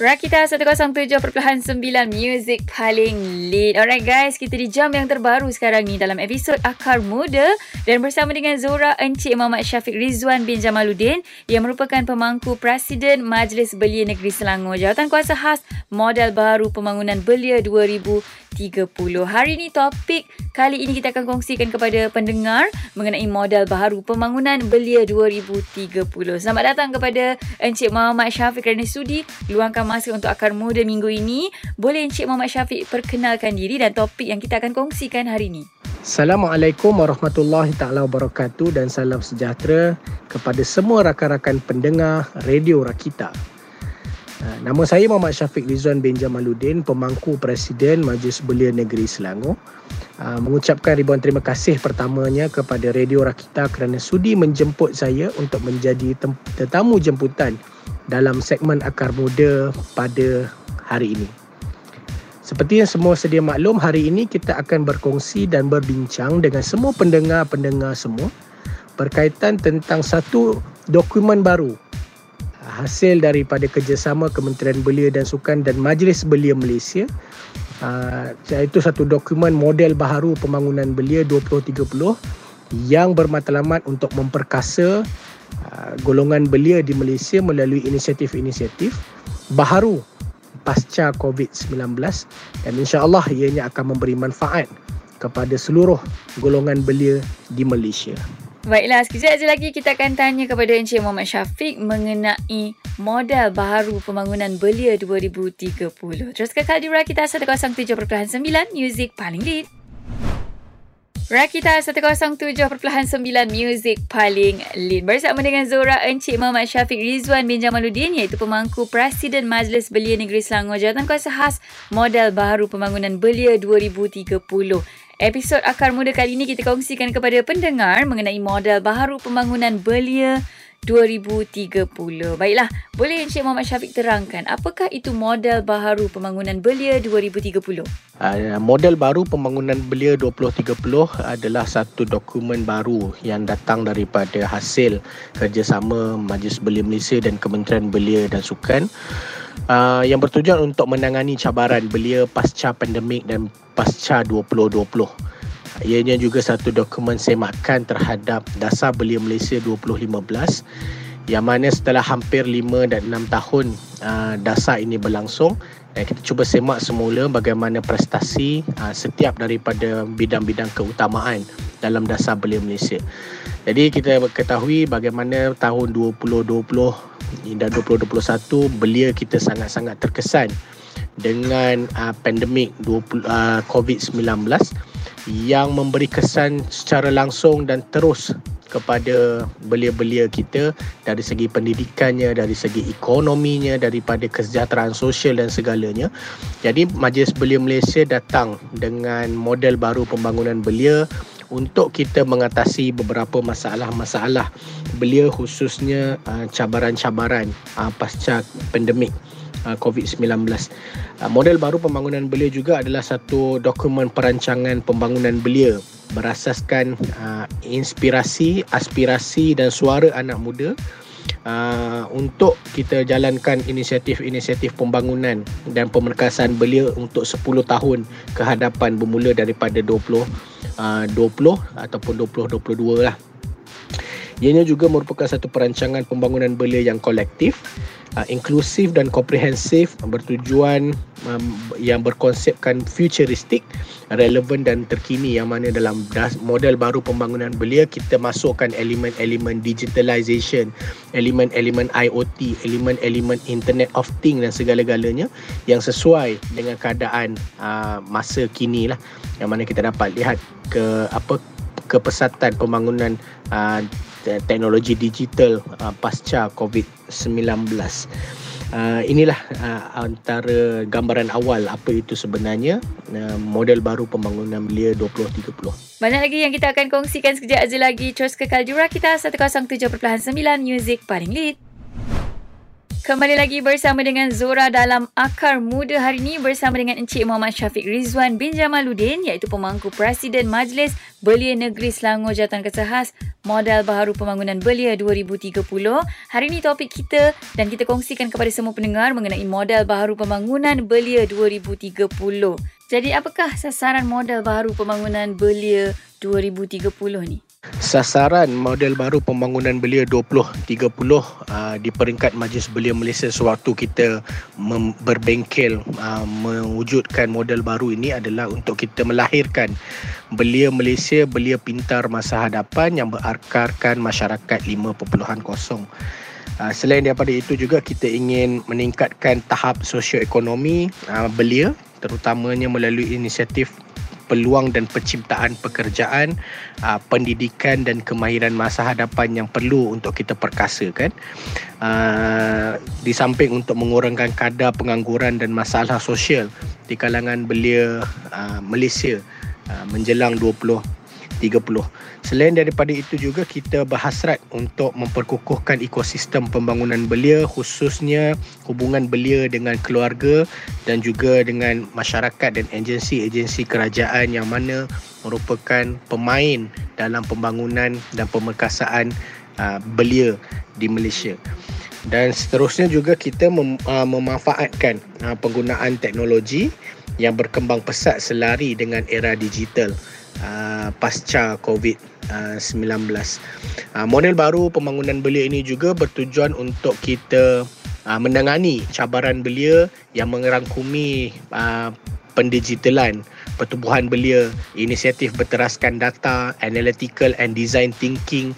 Rakita 107.9 Music paling lead. Alright guys, kita di jam yang terbaru sekarang ni dalam episod Akar Muda dan bersama dengan Zora Encik Muhammad Syafiq Rizwan bin Jamaluddin yang merupakan pemangku Presiden Majlis Belia Negeri Selangor. Jawatan kuasa khas model baru pembangunan belia 2030. Hari ini topik kali ini kita akan kongsikan kepada pendengar mengenai model baru pembangunan belia 2030. Selamat datang kepada Encik Muhammad Syafiq kerana sudi luangkan masa untuk akar muda minggu ini. Boleh Encik Muhammad Syafiq perkenalkan diri dan topik yang kita akan kongsikan hari ini. Assalamualaikum warahmatullahi taala wabarakatuh dan salam sejahtera kepada semua rakan-rakan pendengar Radio Rakita. Uh, nama saya Muhammad Syafiq Rizwan bin Jamaluddin, pemangku Presiden Majlis Belia Negeri Selangor. Uh, mengucapkan ribuan terima kasih pertamanya kepada Radio Rakita kerana sudi menjemput saya untuk menjadi tetamu jemputan dalam segmen Akar Muda pada hari ini. Seperti yang semua sedia maklum, hari ini kita akan berkongsi dan berbincang dengan semua pendengar-pendengar semua berkaitan tentang satu dokumen baru hasil daripada kerjasama Kementerian Belia dan Sukan dan Majlis Belia Malaysia uh, iaitu satu dokumen model baharu pembangunan belia 2030 yang bermatlamat untuk memperkasa uh, golongan belia di Malaysia melalui inisiatif-inisiatif baharu pasca COVID-19 dan insya-Allah ianya akan memberi manfaat kepada seluruh golongan belia di Malaysia. Baiklah, sekejap saja lagi kita akan tanya kepada Encik Muhammad Syafiq mengenai modal baharu pembangunan belia 2030. Terus kekal di Rakita 107.9 Music paling lead. Rakita 107.9 Music paling lead bersama dengan Zora Encik Muhammad Syafiq Rizwan bin Jamaluddin iaitu pemangku Presiden Majlis Belia Negeri Selangor Jawatan Kuasa Khas Modal Baharu Pembangunan Belia 2030. Episod Akar Muda kali ini kita kongsikan kepada pendengar mengenai model baharu pembangunan belia 2030. Baiklah, boleh Encik Muhammad Syafiq terangkan apakah itu model baharu pembangunan belia 2030? Uh, model baru pembangunan belia 2030 adalah satu dokumen baru yang datang daripada hasil kerjasama Majlis Belia Malaysia dan Kementerian Belia dan Sukan uh, yang bertujuan untuk menangani cabaran belia pasca pandemik dan pasca 2020. Ianya juga satu dokumen semakan terhadap Dasar Belia Malaysia 2015 yang mana setelah hampir 5 dan 6 tahun uh, dasar ini berlangsung dan kita cuba semak semula bagaimana prestasi uh, setiap daripada bidang-bidang keutamaan dalam dasar belia Malaysia. Jadi kita ketahui bagaimana tahun 2020 dan 2021 belia kita sangat-sangat terkesan dengan uh, pandemik 20, uh, COVID-19 yang memberi kesan secara langsung dan terus kepada belia-belia kita dari segi pendidikannya, dari segi ekonominya, daripada kesejahteraan sosial dan segalanya. Jadi Majlis Belia Malaysia datang dengan model baru pembangunan belia untuk kita mengatasi beberapa masalah-masalah belia khususnya uh, cabaran-cabaran uh, pasca pandemik uh, COVID-19. Uh, model baru pembangunan belia juga adalah satu dokumen perancangan pembangunan belia berasaskan uh, inspirasi, aspirasi dan suara anak muda untuk kita jalankan inisiatif-inisiatif pembangunan dan pemerkasaan belia untuk 10 tahun ke hadapan bermula daripada 20 uh, 20 ataupun 2022 lah. Ianya juga merupakan satu perancangan pembangunan belia yang kolektif uh, inklusif dan komprehensif bertujuan um, yang berkonsepkan futuristik relevan dan terkini yang mana dalam model baru pembangunan belia kita masukkan elemen-elemen digitalization elemen-elemen IoT elemen-elemen internet of things dan segala-galanya yang sesuai dengan keadaan uh, masa kini lah yang mana kita dapat lihat ke apa kepesatan pembangunan uh, teknologi digital uh, pasca COVID-19. Uh, inilah uh, antara gambaran awal apa itu sebenarnya uh, model baru pembangunan belia 2030. Banyak lagi yang kita akan kongsikan sekejap aja lagi. Terus kekal jurah kita 107.9 Music paling lead. Kembali lagi bersama dengan Zora dalam Akar Muda hari ini bersama dengan Encik Muhammad Syafiq Rizwan bin Jamaluddin iaitu pemangku Presiden Majlis Belia Negeri Selangor Jawatan Kesehas Modal Baharu Pembangunan Belia 2030. Hari ini topik kita dan kita kongsikan kepada semua pendengar mengenai Modal Baharu Pembangunan Belia 2030. Jadi apakah sasaran modal baharu pembangunan Belia 2030 ni? Sasaran model baru pembangunan belia 2030 uh, di peringkat Majlis Belia Malaysia sewaktu kita mem- berbengkel uh, mewujudkan model baru ini adalah untuk kita melahirkan belia Malaysia belia pintar masa hadapan yang berakarkan masyarakat 5.0 Uh, selain daripada itu juga kita ingin meningkatkan tahap sosioekonomi uh, belia terutamanya melalui inisiatif peluang dan penciptaan pekerjaan, uh, pendidikan dan kemahiran masa hadapan yang perlu untuk kita perkasakan. Uh, di samping untuk mengurangkan kadar pengangguran dan masalah sosial di kalangan belia uh, Malaysia uh, menjelang 20 30. Selain daripada itu juga kita berhasrat untuk memperkukuhkan ekosistem pembangunan belia khususnya hubungan belia dengan keluarga dan juga dengan masyarakat dan agensi-agensi kerajaan yang mana merupakan pemain dalam pembangunan dan pemerkasaan uh, belia di Malaysia. Dan seterusnya juga kita mem, uh, memanfaatkan uh, penggunaan teknologi yang berkembang pesat selari dengan era digital uh, pasca COVID-19. Uh, model baru pembangunan belia ini juga bertujuan untuk kita uh, menangani cabaran belia yang merangkumi uh, pendigitalan pertubuhan belia, inisiatif berteraskan data, analytical and design thinking,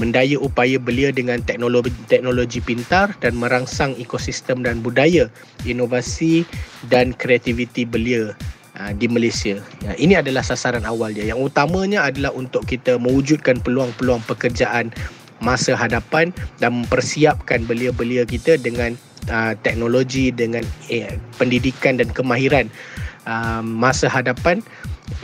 mendaya upaya belia dengan teknologi teknologi pintar dan merangsang ekosistem dan budaya, inovasi dan kreativiti belia uh, di Malaysia. Ya, ini adalah sasaran awal dia. Yang utamanya adalah untuk kita mewujudkan peluang-peluang pekerjaan masa hadapan dan mempersiapkan belia-belia kita dengan uh, teknologi dengan eh, pendidikan dan kemahiran uh, masa hadapan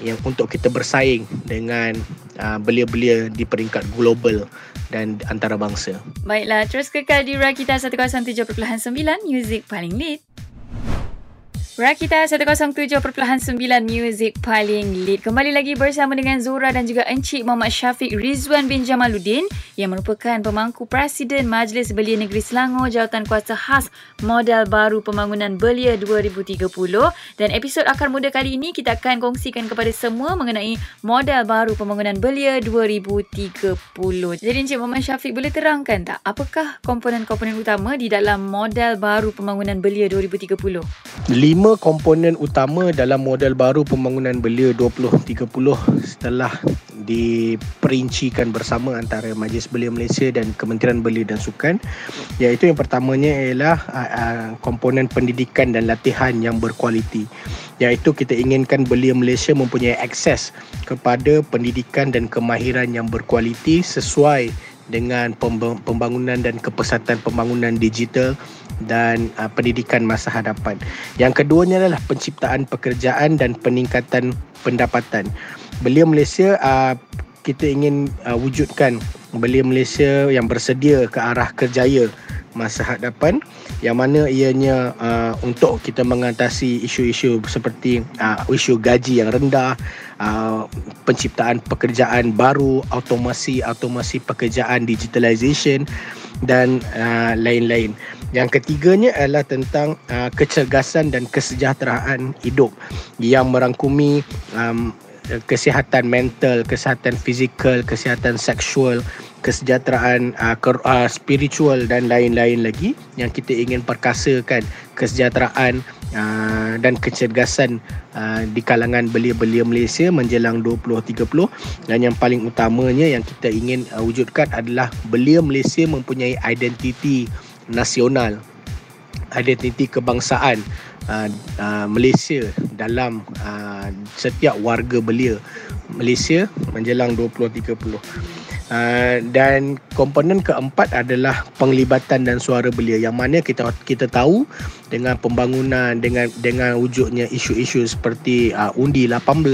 yang untuk kita bersaing dengan uh, belia-belia di peringkat global dan antarabangsa. Baiklah, terus kekal di Rakita 107.9 Music paling lead. Rakita 107.9 Music paling lead. Kembali lagi bersama dengan Zura dan juga Encik Muhammad Syafiq Rizwan bin Jamaluddin yang merupakan pemangku Presiden Majlis Belia Negeri Selangor Jawatan Kuasa Khas Modal Baru Pembangunan Belia 2030. Dan episod Akar Muda kali ini kita akan kongsikan kepada semua mengenai Modal Baru Pembangunan Belia 2030. Jadi Encik Muhammad Syafiq boleh terangkan tak apakah komponen-komponen utama di dalam Modal Baru Pembangunan Belia 2030? Lima lima komponen utama dalam model baru pembangunan belia 2030 setelah diperincikan bersama antara Majlis Belia Malaysia dan Kementerian Belia dan Sukan. Iaitu yang pertamanya ialah uh, komponen pendidikan dan latihan yang berkualiti. Iaitu kita inginkan Belia Malaysia mempunyai akses kepada pendidikan dan kemahiran yang berkualiti sesuai dengan pembangunan dan kepesatan pembangunan digital dan uh, pendidikan masa hadapan. Yang keduanya adalah penciptaan pekerjaan dan peningkatan pendapatan. Belia Malaysia uh, kita ingin uh, wujudkan belia Malaysia yang bersedia ke arah kerjaya masa hadapan yang mana ianya uh, untuk kita mengatasi isu-isu seperti uh, isu gaji yang rendah, uh, penciptaan pekerjaan baru, automasi automasi pekerjaan digitalization dan uh, lain-lain. Yang ketiganya adalah tentang uh, kecergasan dan kesejahteraan hidup yang merangkumi um, kesihatan mental, kesihatan fizikal, kesihatan seksual, kesejahteraan uh, ke, uh, spiritual dan lain-lain lagi yang kita ingin perkasakan kesejahteraan uh, dan kecergasan uh, di kalangan belia-belia Malaysia menjelang 2030 dan yang paling utamanya yang kita ingin uh, wujudkan adalah belia Malaysia mempunyai identiti nasional identiti kebangsaan uh, uh, Malaysia dalam uh, setiap warga belia Malaysia menjelang 2030 Uh, dan komponen keempat adalah penglibatan dan suara belia. Yang mana kita kita tahu dengan pembangunan dengan dengan wujudnya isu-isu seperti uh, undi 18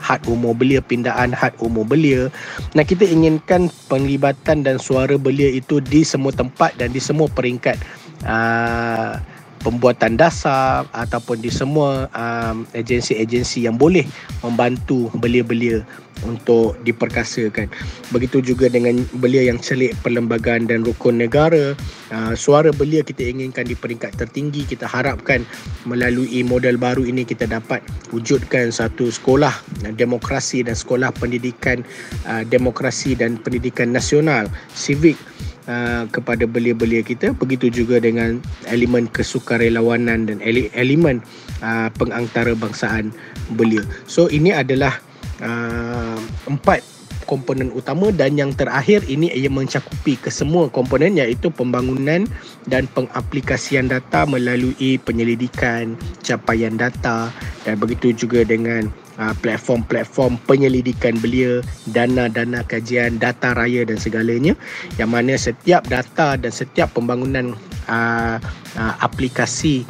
had umur belia pindaan had umur belia. Nah kita inginkan penglibatan dan suara belia itu di semua tempat dan di semua peringkat uh, pembuatan dasar ataupun di semua um, agensi-agensi yang boleh membantu belia-belia untuk diperkasakan. Begitu juga dengan belia yang celik perlembagaan dan rukun negara. Uh, suara belia kita inginkan di peringkat tertinggi. Kita harapkan melalui model baru ini kita dapat wujudkan satu sekolah demokrasi dan sekolah pendidikan uh, demokrasi dan pendidikan nasional, civic Uh, kepada belia-belia kita. Begitu juga dengan elemen kesukarelawanan dan elemen uh, pengantarabangsaaan belia. So ini adalah uh, empat komponen utama dan yang terakhir ini ia mencakupi kesemua komponen iaitu pembangunan dan pengaplikasian data melalui penyelidikan capaian data dan begitu juga dengan platform-platform penyelidikan belia, dana-dana kajian, data raya dan segalanya yang mana setiap data dan setiap pembangunan uh, uh, aplikasi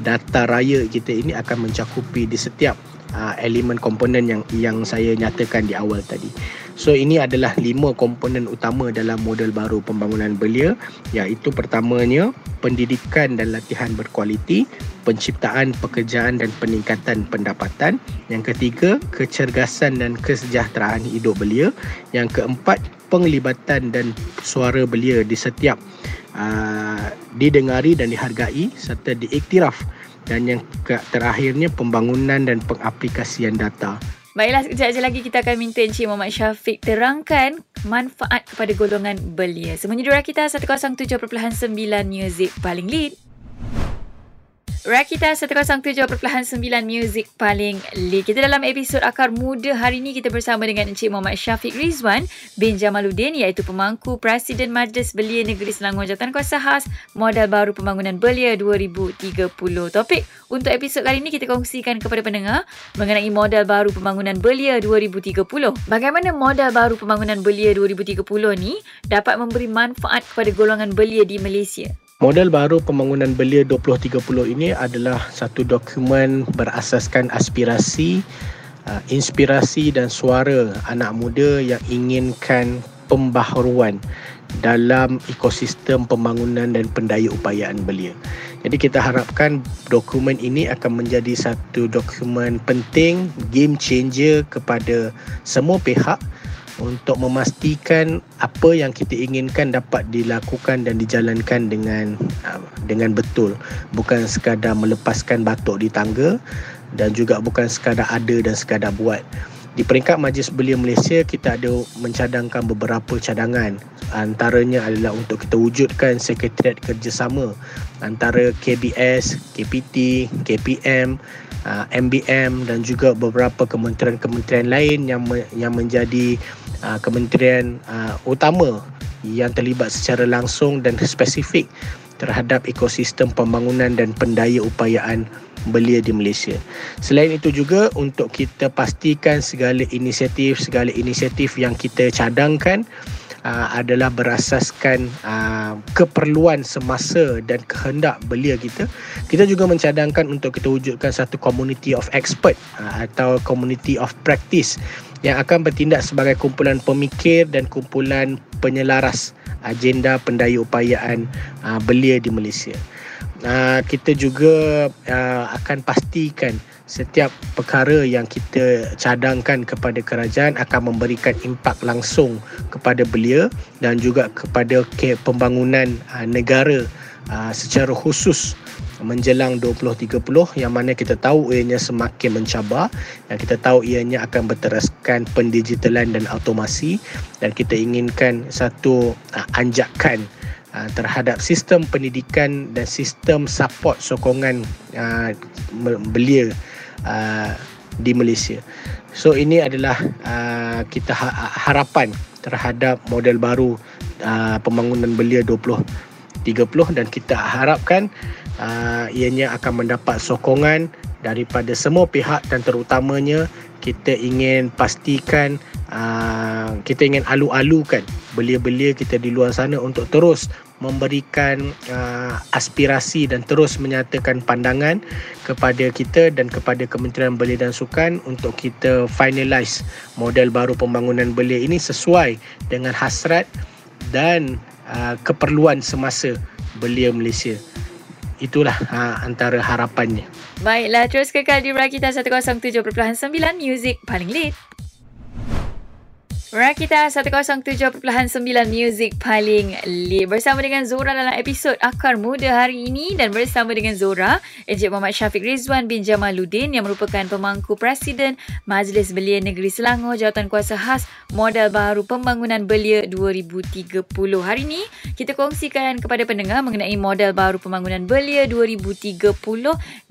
data raya kita ini akan mencakupi di setiap elemen komponen yang yang saya nyatakan di awal tadi. So ini adalah lima komponen utama dalam model baru pembangunan belia iaitu pertamanya pendidikan dan latihan berkualiti, penciptaan pekerjaan dan peningkatan pendapatan. Yang ketiga, kecergasan dan kesejahteraan hidup belia. Yang keempat, penglibatan dan suara belia di setiap uh, didengari dan dihargai serta diiktiraf dan yang terakhirnya pembangunan dan pengaplikasian data. Baiklah, sekejap saja lagi kita akan minta Encik Muhammad Syafiq terangkan manfaat kepada golongan belia. Semuanya dua kita 107.9 Music paling lead. Rakita 107.9 Music paling lead. Kita dalam episod Akar Muda hari ini kita bersama dengan Encik Muhammad Syafiq Rizwan bin Jamaluddin iaitu pemangku Presiden Majlis Belia Negeri Selangor Jawatan Kuasa Khas Modal Baru Pembangunan Belia 2030. Topik untuk episod kali ini kita kongsikan kepada pendengar mengenai modal baru pembangunan belia 2030. Bagaimana modal baru pembangunan belia 2030 ni dapat memberi manfaat kepada golongan belia di Malaysia? Model baru pembangunan belia 2030 ini adalah satu dokumen berasaskan aspirasi, uh, inspirasi dan suara anak muda yang inginkan pembaharuan dalam ekosistem pembangunan dan pendayaupayaan belia. Jadi kita harapkan dokumen ini akan menjadi satu dokumen penting, game changer kepada semua pihak untuk memastikan apa yang kita inginkan dapat dilakukan dan dijalankan dengan uh, dengan betul. Bukan sekadar melepaskan batuk di tangga dan juga bukan sekadar ada dan sekadar buat. Di peringkat Majlis Belia Malaysia kita ada mencadangkan beberapa cadangan. Antaranya adalah untuk kita wujudkan sekretariat kerjasama antara KBS, KPT, KPM, MBM dan juga beberapa kementerian-kementerian lain yang yang menjadi uh, kementerian uh, utama yang terlibat secara langsung dan spesifik terhadap ekosistem pembangunan dan pendaya upayaan belia di Malaysia. Selain itu juga untuk kita pastikan segala inisiatif segala inisiatif yang kita cadangkan uh, adalah berasaskan uh, keperluan semasa dan kehendak belia kita. Kita juga mencadangkan untuk kita wujudkan satu community of expert uh, atau community of practice yang akan bertindak sebagai kumpulan pemikir dan kumpulan penyelaras agenda pendayaupayaan uh, belia di Malaysia. Uh, kita juga uh, akan pastikan setiap perkara yang kita cadangkan kepada kerajaan akan memberikan impak langsung kepada belia dan juga kepada pembangunan uh, negara uh, secara khusus menjelang 2030 yang mana kita tahu ianya semakin mencabar dan kita tahu ianya akan berteraskan pendigitalan dan automasi dan kita inginkan satu uh, anjakan terhadap sistem pendidikan dan sistem support sokongan belia uh, di Malaysia. So ini adalah uh, kita ha- harapan terhadap model baru uh, pembangunan belia 2030 dan kita harapkan uh, ianya akan mendapat sokongan daripada semua pihak dan terutamanya kita ingin pastikan uh, kita ingin alu-alukan belia-belia kita di luar sana untuk terus memberikan uh, aspirasi dan terus menyatakan pandangan kepada kita dan kepada Kementerian Belia dan Sukan untuk kita finalize model baru pembangunan belia ini sesuai dengan hasrat dan uh, keperluan semasa belia Malaysia. Itulah ha, antara harapannya. Baiklah, terus kekal di Rakita 107.9 Music paling lead. Rakita 107.9 Music paling lead bersama dengan Zora dalam episod Akar Muda hari ini dan bersama dengan Zora Encik Muhammad Syafiq Rizwan bin Jamaluddin yang merupakan pemangku Presiden Majlis Belia Negeri Selangor Jawatan Kuasa Khas Modal Baru Pembangunan Belia 2030. Hari ini kita kongsikan kepada pendengar mengenai Modal Baru Pembangunan Belia 2030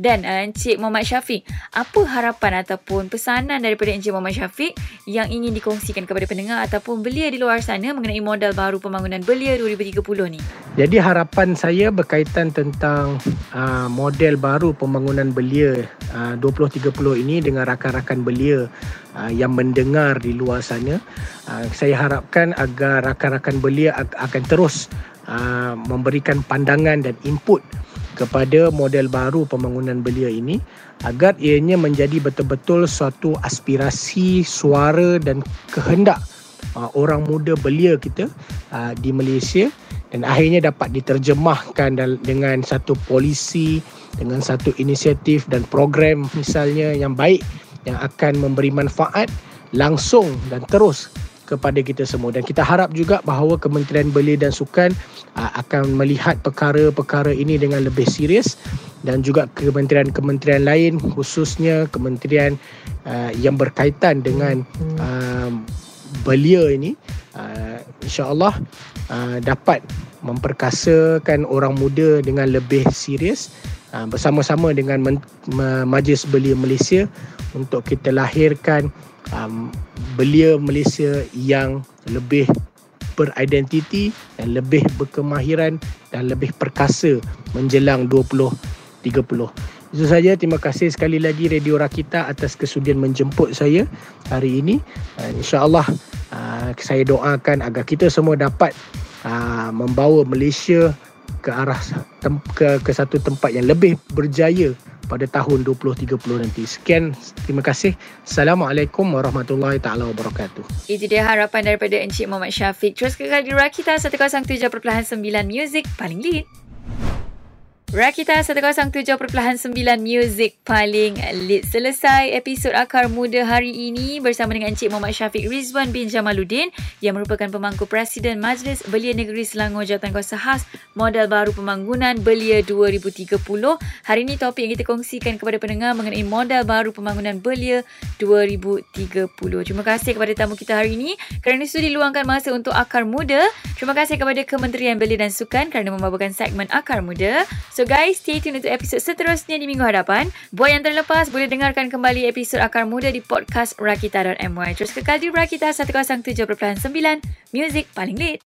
dan uh, Encik Muhammad Syafiq. Apa harapan ataupun pesanan daripada Encik Muhammad Syafiq yang ingin dikongsikan kepada pendengar ataupun belia di luar sana mengenai modal baru pembangunan belia 2030 ni? Jadi harapan saya berkaitan tentang uh, model baru pembangunan belia uh, 2030 ini dengan rakan-rakan belia uh, yang mendengar di luar sana. Uh, saya harapkan agar rakan-rakan belia akan terus uh, memberikan pandangan dan input kepada model baru pembangunan belia ini agar ianya menjadi betul-betul suatu aspirasi, suara dan kehendak uh, orang muda belia kita uh, di Malaysia. Dan akhirnya dapat diterjemahkan dengan satu polisi, dengan satu inisiatif dan program misalnya yang baik yang akan memberi manfaat langsung dan terus kepada kita semua. Dan kita harap juga bahawa Kementerian Belia dan Sukan uh, akan melihat perkara-perkara ini dengan lebih serius. Dan juga kementerian-kementerian lain khususnya kementerian uh, yang berkaitan dengan uh, belia ini uh, insya-Allah uh, dapat memperkasakan orang muda dengan lebih serius uh, bersama-sama dengan Men- Majlis Belia Malaysia untuk kita lahirkan um, belia Malaysia yang lebih beridentiti dan lebih berkemahiran dan lebih perkasa menjelang 2030. Itu saja. Terima kasih sekali lagi Radio Rakita atas kesudian menjemput saya hari ini. Uh, InsyaAllah uh, saya doakan agar kita semua dapat uh, membawa Malaysia ke arah tem- ke, ke satu tempat yang lebih berjaya pada tahun 2030 nanti. Sekian, terima kasih. Assalamualaikum warahmatullahi taala wabarakatuh. Itu dia harapan daripada Encik Muhammad Syafiq. Terus ke Radio Rakita 107.9 Music paling lead. Rakita 107.9 Music paling lit. Selesai episod Akar Muda hari ini bersama dengan Encik Muhammad Syafiq Rizwan bin Jamaluddin yang merupakan pemangku Presiden Majlis Belia Negeri Selangor Jawatan Kuasa Khas Modal Baru Pembangunan Belia 2030. Hari ini topik yang kita kongsikan kepada pendengar mengenai Modal Baru Pembangunan Belia 2030. Terima kasih kepada tamu kita hari ini kerana sudah diluangkan masa untuk Akar Muda. Terima kasih kepada Kementerian Belia dan Sukan kerana membawakan segmen Akar Muda. So guys, stay tune untuk episod seterusnya di minggu hadapan. Buat yang terlepas, boleh dengarkan kembali episod Akar Muda di podcast Rakita.my. Terus kekal di Rakita 107.9 Music paling lead.